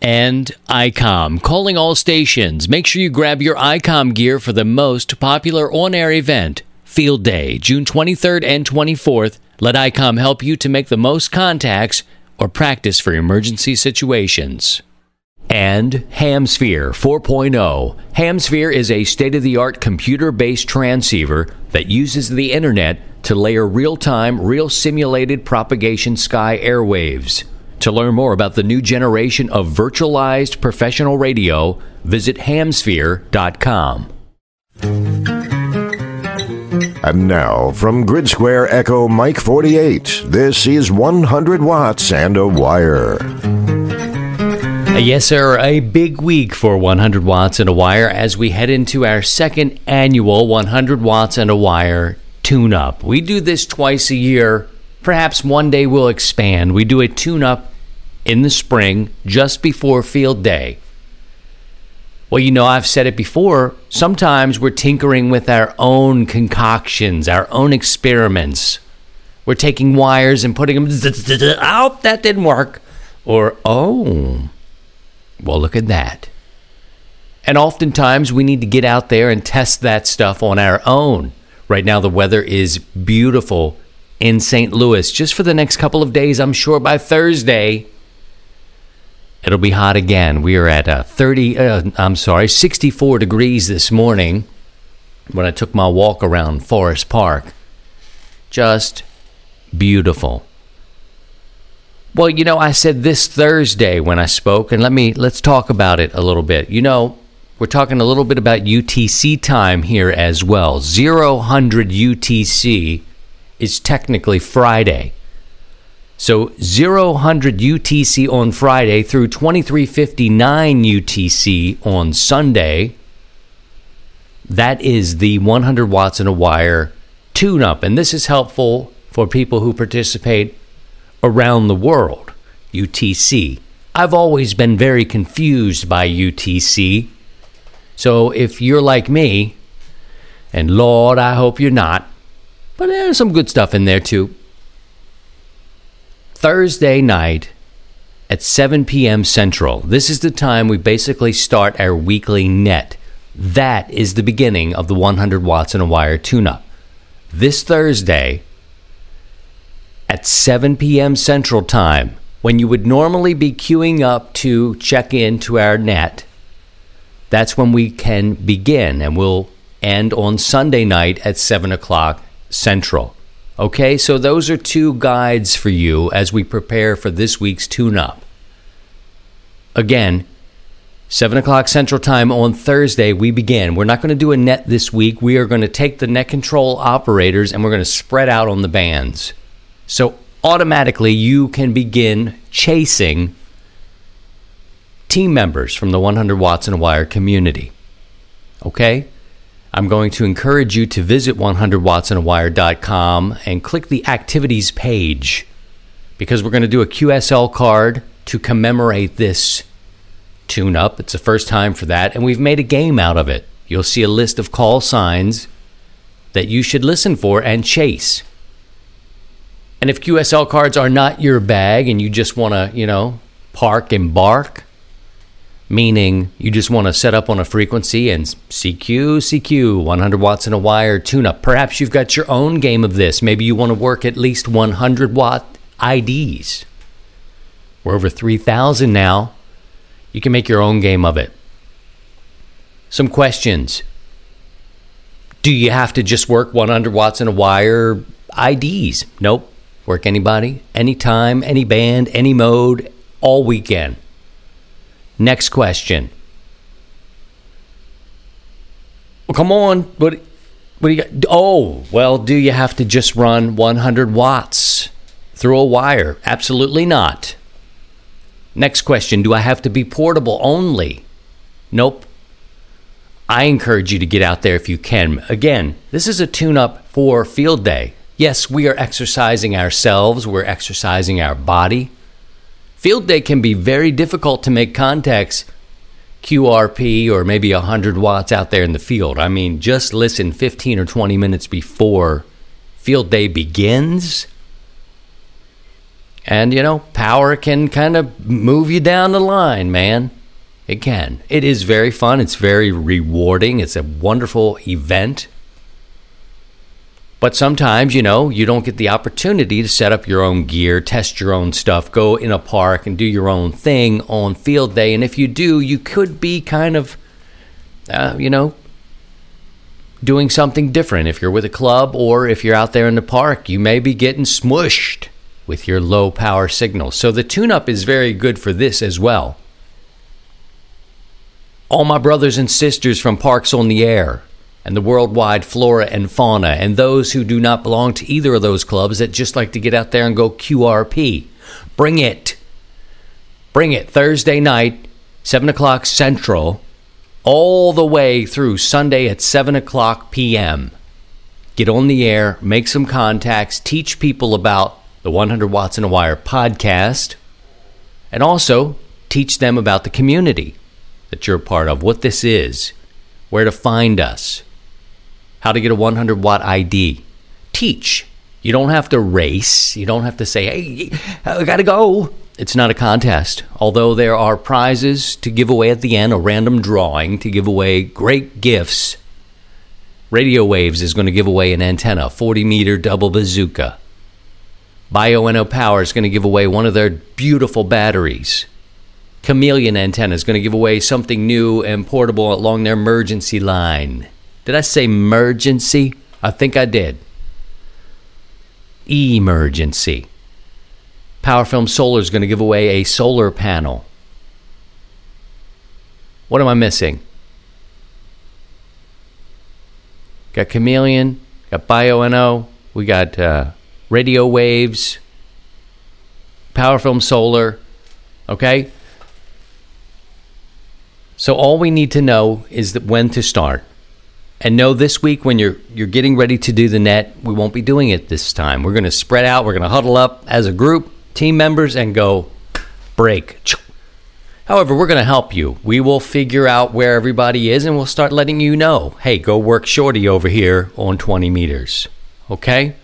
And ICOM, calling all stations. Make sure you grab your ICOM gear for the most popular on air event, Field Day, June 23rd and 24th. Let ICOM help you to make the most contacts or practice for emergency situations. And Hamsphere 4.0. Hamsphere is a state of the art computer based transceiver that uses the internet to layer real time, real simulated propagation sky airwaves. To learn more about the new generation of virtualized professional radio, visit hamsphere.com. And now, from Grid Square Echo Mike 48, this is 100 Watts and a Wire. Uh, yes, sir. A big week for 100 Watts and a Wire as we head into our second annual 100 Watts and a Wire tune up. We do this twice a year. Perhaps one day we'll expand. We do a tune up in the spring just before field day. Well, you know, I've said it before. Sometimes we're tinkering with our own concoctions, our own experiments. We're taking wires and putting them, oh, that didn't work. Or, oh, well, look at that. And oftentimes we need to get out there and test that stuff on our own. Right now, the weather is beautiful in St. Louis. Just for the next couple of days, I'm sure by Thursday, it'll be hot again. We are at uh, 30, uh, I'm sorry, 64 degrees this morning when I took my walk around Forest Park. Just beautiful. Well, you know, I said this Thursday when I spoke, and let me let's talk about it a little bit. You know, we're talking a little bit about UTC time here as well. Zero hundred UTC is technically Friday. So 0100 UTC on Friday through 2359 UTC on Sunday. That is the 100 watts in a wire tune up. And this is helpful for people who participate around the world. UTC. I've always been very confused by UTC. So if you're like me, and Lord, I hope you're not, but there's some good stuff in there too. Thursday night at 7 p.m. Central. This is the time we basically start our weekly net. That is the beginning of the 100 watts in a wire tune up. This Thursday at 7 p.m. Central Time, when you would normally be queuing up to check in to our net, that's when we can begin and we'll end on Sunday night at 7 o'clock Central. Okay, so those are two guides for you as we prepare for this week's tune up. Again, 7 o'clock Central Time on Thursday, we begin. We're not going to do a net this week. We are going to take the net control operators and we're going to spread out on the bands. So automatically, you can begin chasing team members from the 100 Watts and Wire community. Okay? I'm going to encourage you to visit 100wattsandawire.com and click the activities page because we're going to do a QSL card to commemorate this tune up. It's the first time for that, and we've made a game out of it. You'll see a list of call signs that you should listen for and chase. And if QSL cards are not your bag and you just want to, you know, park and bark, meaning you just want to set up on a frequency and CQ, CQ, 100 watts in a wire tune up. Perhaps you've got your own game of this. Maybe you want to work at least 100 watt IDs. We're over 3,000 now. You can make your own game of it. Some questions. Do you have to just work 100 watts in a wire IDs? Nope. Work anybody, anytime, any band, any mode, all weekend. Next question. Well, come on. What, what do you got? Oh, well, do you have to just run 100 watts through a wire? Absolutely not. Next question Do I have to be portable only? Nope. I encourage you to get out there if you can. Again, this is a tune up for field day. Yes, we are exercising ourselves, we're exercising our body. Field day can be very difficult to make contacts QRP or maybe 100 watts out there in the field. I mean, just listen 15 or 20 minutes before field day begins. And, you know, power can kind of move you down the line, man. It can. It is very fun. It's very rewarding. It's a wonderful event. But sometimes, you know, you don't get the opportunity to set up your own gear, test your own stuff, go in a park and do your own thing on field day. And if you do, you could be kind of, uh, you know, doing something different. If you're with a club or if you're out there in the park, you may be getting smushed with your low power signal. So the tune up is very good for this as well. All my brothers and sisters from Parks on the Air, and the worldwide flora and fauna, and those who do not belong to either of those clubs that just like to get out there and go QRP. Bring it. Bring it Thursday night, 7 o'clock Central, all the way through Sunday at 7 o'clock p.m. Get on the air, make some contacts, teach people about the 100 Watts in a Wire podcast, and also teach them about the community that you're part of, what this is, where to find us how to get a 100 watt ID. Teach. You don't have to race. You don't have to say, hey, I gotta go. It's not a contest. Although there are prizes to give away at the end, a random drawing to give away great gifts. Radio Waves is going to give away an antenna, 40 meter double bazooka. Bioenno Power is going to give away one of their beautiful batteries. Chameleon Antenna is going to give away something new and portable along their emergency line. Did I say emergency? I think I did. Emergency. PowerFilm Solar is going to give away a solar panel. What am I missing? Got Chameleon, got Bioenno, we got uh, radio waves, PowerFilm Solar. Okay? So all we need to know is that when to start. And know this week when you're you're getting ready to do the net, we won't be doing it this time. We're going to spread out. We're going to huddle up as a group, team members, and go break. However, we're going to help you. We will figure out where everybody is, and we'll start letting you know. Hey, go work shorty over here on 20 meters. Okay.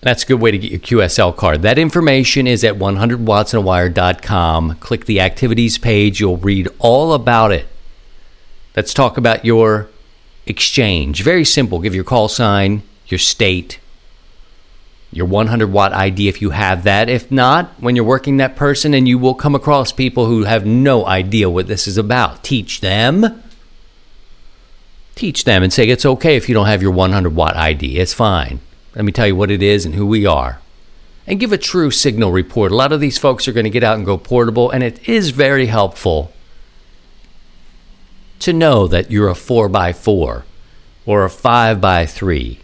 That's a good way to get your QSL card. That information is at 100wattsandawire.com. Click the activities page. You'll read all about it. Let's talk about your exchange. Very simple. Give your call sign, your state, your 100 watt ID if you have that. If not, when you're working that person and you will come across people who have no idea what this is about, teach them. Teach them and say it's okay if you don't have your 100 watt ID. It's fine. Let me tell you what it is and who we are. And give a true signal report. A lot of these folks are going to get out and go portable, and it is very helpful to know that you're a 4x4 or a 5x3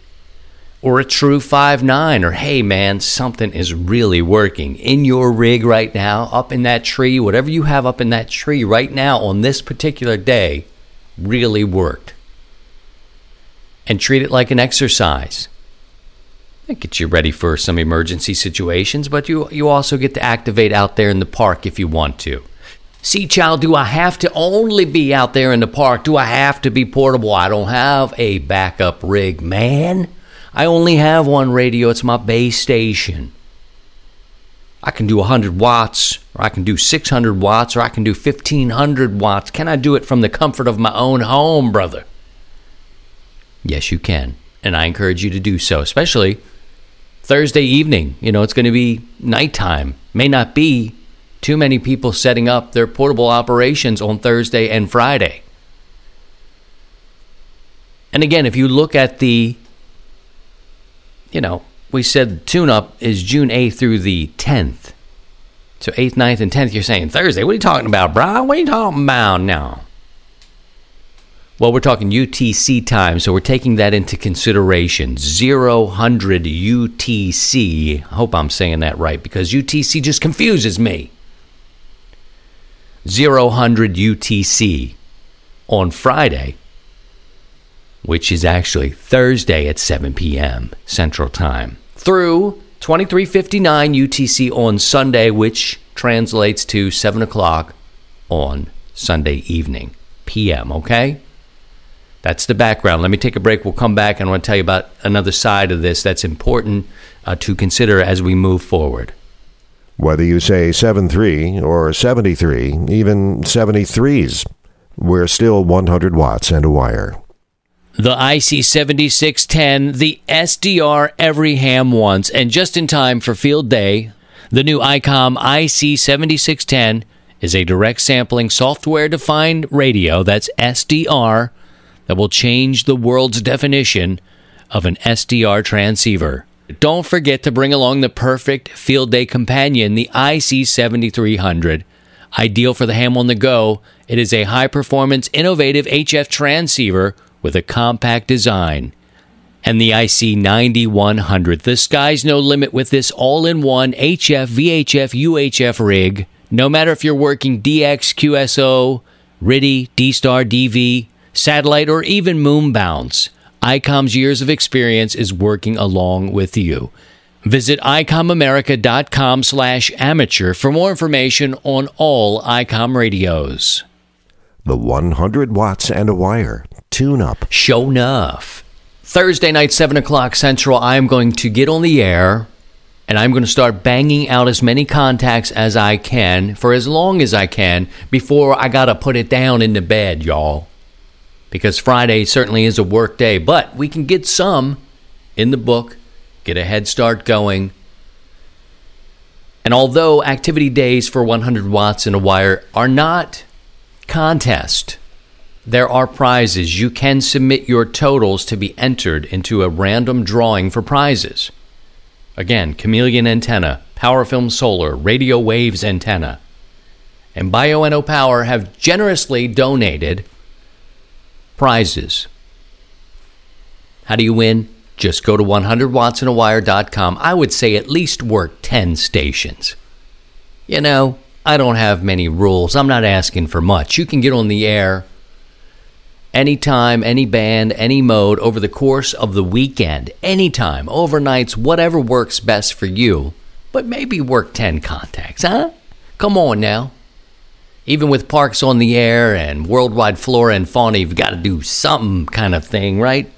or a true 5 9 or hey man something is really working in your rig right now up in that tree whatever you have up in that tree right now on this particular day really worked. And treat it like an exercise. It gets you ready for some emergency situations but you you also get to activate out there in the park if you want to See, child, do I have to only be out there in the park? Do I have to be portable? I don't have a backup rig, man. I only have one radio. It's my base station. I can do 100 watts, or I can do 600 watts, or I can do 1500 watts. Can I do it from the comfort of my own home, brother? Yes, you can. And I encourage you to do so, especially Thursday evening. You know, it's going to be nighttime. May not be too many people setting up their portable operations on Thursday and Friday. And again, if you look at the, you know, we said tune up is June 8th through the 10th. So 8th, 9th, and 10th, you're saying Thursday. What are you talking about, Brian? What are you talking about now? Well, we're talking UTC time, so we're taking that into consideration. 0100 UTC. I hope I'm saying that right because UTC just confuses me. 0100 UTC on Friday, which is actually Thursday at 7 p.m. Central Time, through 2359 UTC on Sunday, which translates to 7 o'clock on Sunday evening, p.m., okay? That's the background. Let me take a break. We'll come back and I want to tell you about another side of this that's important uh, to consider as we move forward. Whether you say 73 or 73, even 73s, we're still 100 watts and a wire. The IC7610, the SDR every ham wants, and just in time for field day, the new ICOM IC7610 is a direct sampling software defined radio, that's SDR, that will change the world's definition of an SDR transceiver. Don't forget to bring along the perfect field day companion, the IC7300. Ideal for the ham on the go, it is a high performance, innovative HF transceiver with a compact design. And the IC9100. The sky's no limit with this all in one HF, VHF, UHF rig. No matter if you're working DX, QSO, RTTY, D Star, DV, satellite, or even moon bounce. ICOM's years of experience is working along with you. Visit icomamerica.com slash amateur for more information on all ICOM radios. The 100 watts and a wire tune up. Show enough. Thursday night, 7 o'clock Central, I am going to get on the air and I'm going to start banging out as many contacts as I can for as long as I can before I got to put it down in the bed, y'all because Friday certainly is a work day, but we can get some in the book, get a head start going. And although activity days for 100 watts in a wire are not contest, there are prizes. You can submit your totals to be entered into a random drawing for prizes. Again, chameleon antenna, PowerFilm solar, radio waves antenna. And Bioenno Power have generously donated prizes. How do you win? Just go to 100wattsinawire.com. I would say at least work 10 stations. You know, I don't have many rules. I'm not asking for much. You can get on the air anytime, any band, any mode over the course of the weekend, anytime, overnights, whatever works best for you. But maybe work 10 contacts, huh? Come on now even with parks on the air and worldwide flora and fauna, you've got to do some kind of thing, right?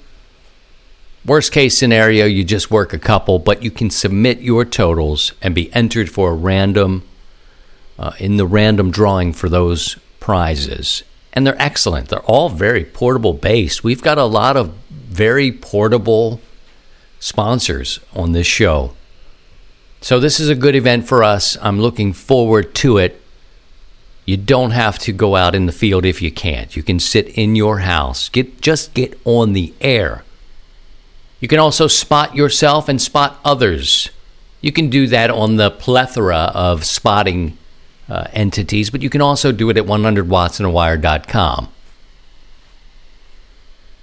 Worst case scenario, you just work a couple, but you can submit your totals and be entered for a random, uh, in the random drawing for those prizes. And they're excellent. They're all very portable based. We've got a lot of very portable sponsors on this show. So, this is a good event for us. I'm looking forward to it. You don't have to go out in the field if you can't. You can sit in your house. Get just get on the air. You can also spot yourself and spot others. You can do that on the plethora of spotting uh, entities, but you can also do it at 100wattsinawire.com.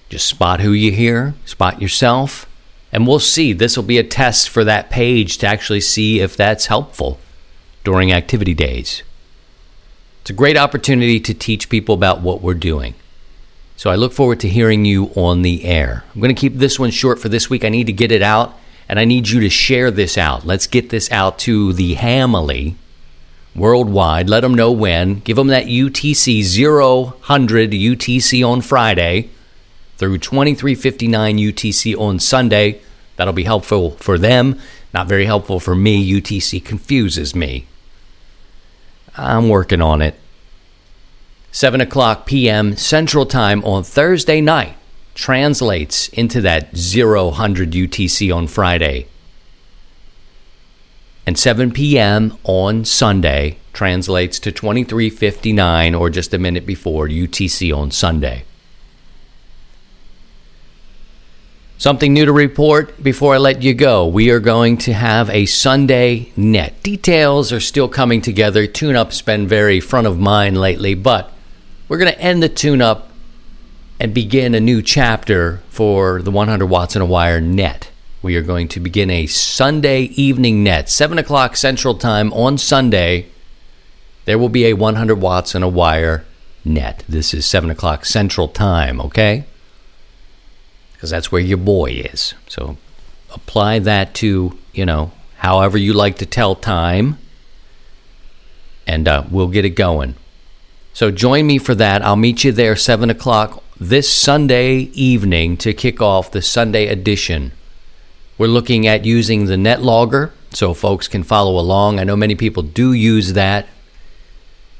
Just spot who you hear, spot yourself, and we'll see. This will be a test for that page to actually see if that's helpful during activity days. It's a great opportunity to teach people about what we're doing. So I look forward to hearing you on the air. I'm going to keep this one short for this week. I need to get it out, and I need you to share this out. Let's get this out to the Hamily worldwide. Let them know when. Give them that UTC 0100 UTC on Friday through 2359 UTC on Sunday. That'll be helpful for them. Not very helpful for me. UTC confuses me. I'm working on it. 7 o'clock p.m. Central Time on Thursday night translates into that 0100 UTC on Friday. And 7 p.m. on Sunday translates to 2359 or just a minute before UTC on Sunday. Something new to report before I let you go. We are going to have a Sunday net. Details are still coming together. Tune up's been very front of mind lately, but we're going to end the tune up and begin a new chapter for the 100 watts in a wire net. We are going to begin a Sunday evening net, 7 o'clock Central Time on Sunday, there will be a 100 watts and a wire net. This is 7 o'clock Central Time, okay? Because that's where your boy is. So apply that to, you know, however you like to tell time, and uh, we'll get it going. So join me for that. I'll meet you there 7 o'clock this Sunday evening to kick off the Sunday edition. We're looking at using the net logger so folks can follow along. I know many people do use that,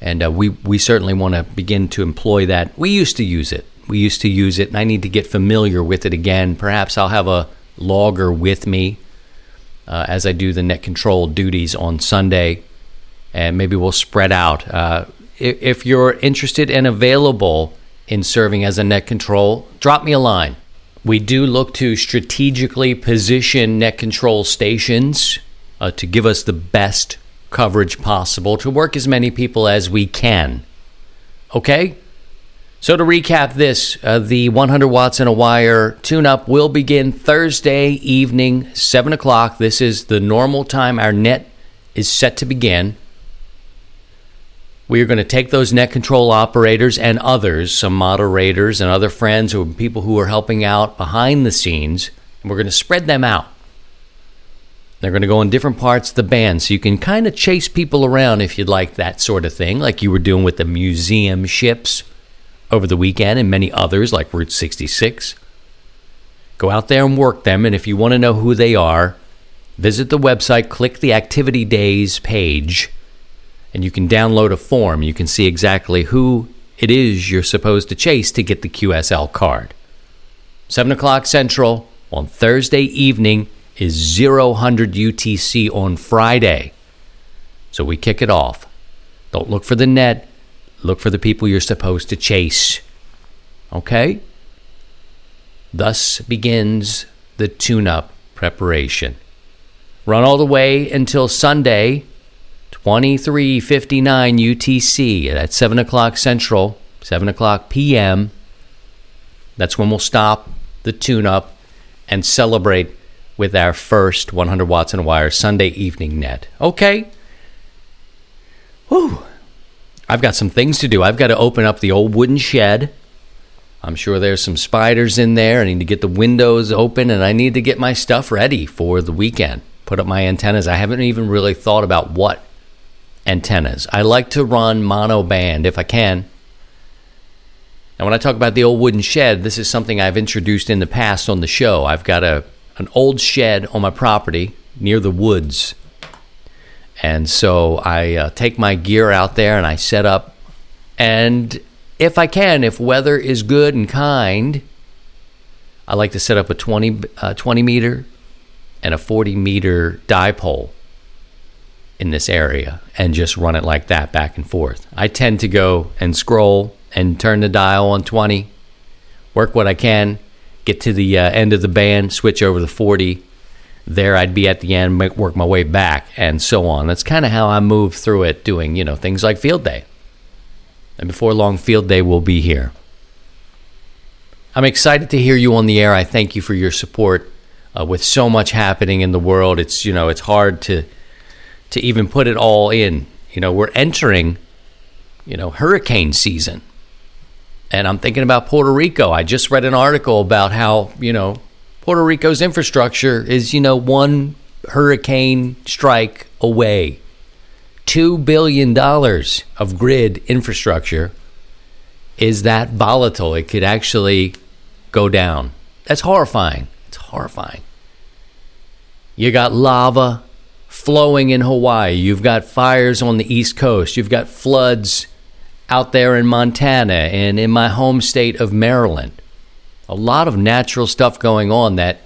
and uh, we, we certainly want to begin to employ that. We used to use it. We used to use it, and I need to get familiar with it again. Perhaps I'll have a logger with me uh, as I do the net control duties on Sunday, and maybe we'll spread out. Uh, if, if you're interested and available in serving as a net control, drop me a line. We do look to strategically position net control stations uh, to give us the best coverage possible to work as many people as we can. Okay? So, to recap this, uh, the 100 watts in a wire tune up will begin Thursday evening, 7 o'clock. This is the normal time our net is set to begin. We are going to take those net control operators and others, some moderators and other friends or people who are helping out behind the scenes, and we're going to spread them out. They're going to go in different parts of the band, so you can kind of chase people around if you'd like that sort of thing, like you were doing with the museum ships over the weekend and many others, like Route 66. Go out there and work them, and if you want to know who they are, visit the website, click the Activity Days page, and you can download a form. You can see exactly who it is you're supposed to chase to get the QSL card. 7 o'clock Central on Thursday evening is 0100 UTC on Friday. So we kick it off. Don't look for the net, look for the people you're supposed to chase. Okay? Thus begins the tune up preparation. Run all the way until Sunday, 2359 UTC at 7 o'clock Central, 7 o'clock PM. That's when we'll stop the tune up and celebrate with our first 100 watts in a wire Sunday evening net. Okay. Whew. I've got some things to do. I've got to open up the old wooden shed. I'm sure there's some spiders in there. I need to get the windows open and I need to get my stuff ready for the weekend. Put up my antennas. I haven't even really thought about what antennas. I like to run mono band if I can. Now, when I talk about the old wooden shed, this is something I've introduced in the past on the show. I've got a an old shed on my property near the woods. And so I uh, take my gear out there and I set up. And if I can, if weather is good and kind, I like to set up a 20, uh, 20 meter and a 40 meter dipole in this area and just run it like that back and forth. I tend to go and scroll and turn the dial on 20, work what I can, get to the uh, end of the band, switch over to 40. There, I'd be at the end, make, work my way back, and so on. That's kind of how I move through it, doing you know things like field day. And before long, field day will be here. I'm excited to hear you on the air. I thank you for your support. Uh, with so much happening in the world, it's you know it's hard to to even put it all in. You know, we're entering you know hurricane season and I'm thinking about Puerto Rico. I just read an article about how, you know, Puerto Rico's infrastructure is, you know, one hurricane strike away. $2 billion of grid infrastructure is that volatile. It could actually go down. That's horrifying. It's horrifying. You got lava flowing in Hawaii. You've got fires on the East Coast. You've got floods out there in Montana and in my home state of Maryland. A lot of natural stuff going on that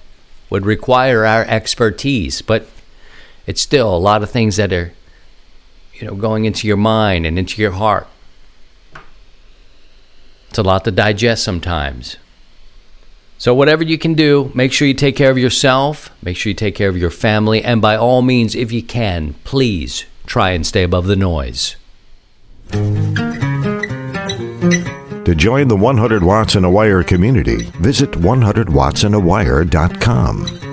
would require our expertise, but it's still a lot of things that are you know going into your mind and into your heart. It's a lot to digest sometimes. So, whatever you can do, make sure you take care of yourself, make sure you take care of your family, and by all means, if you can, please try and stay above the noise. To join the 100 Watts in a Wire community, visit 100wattsindawire.com.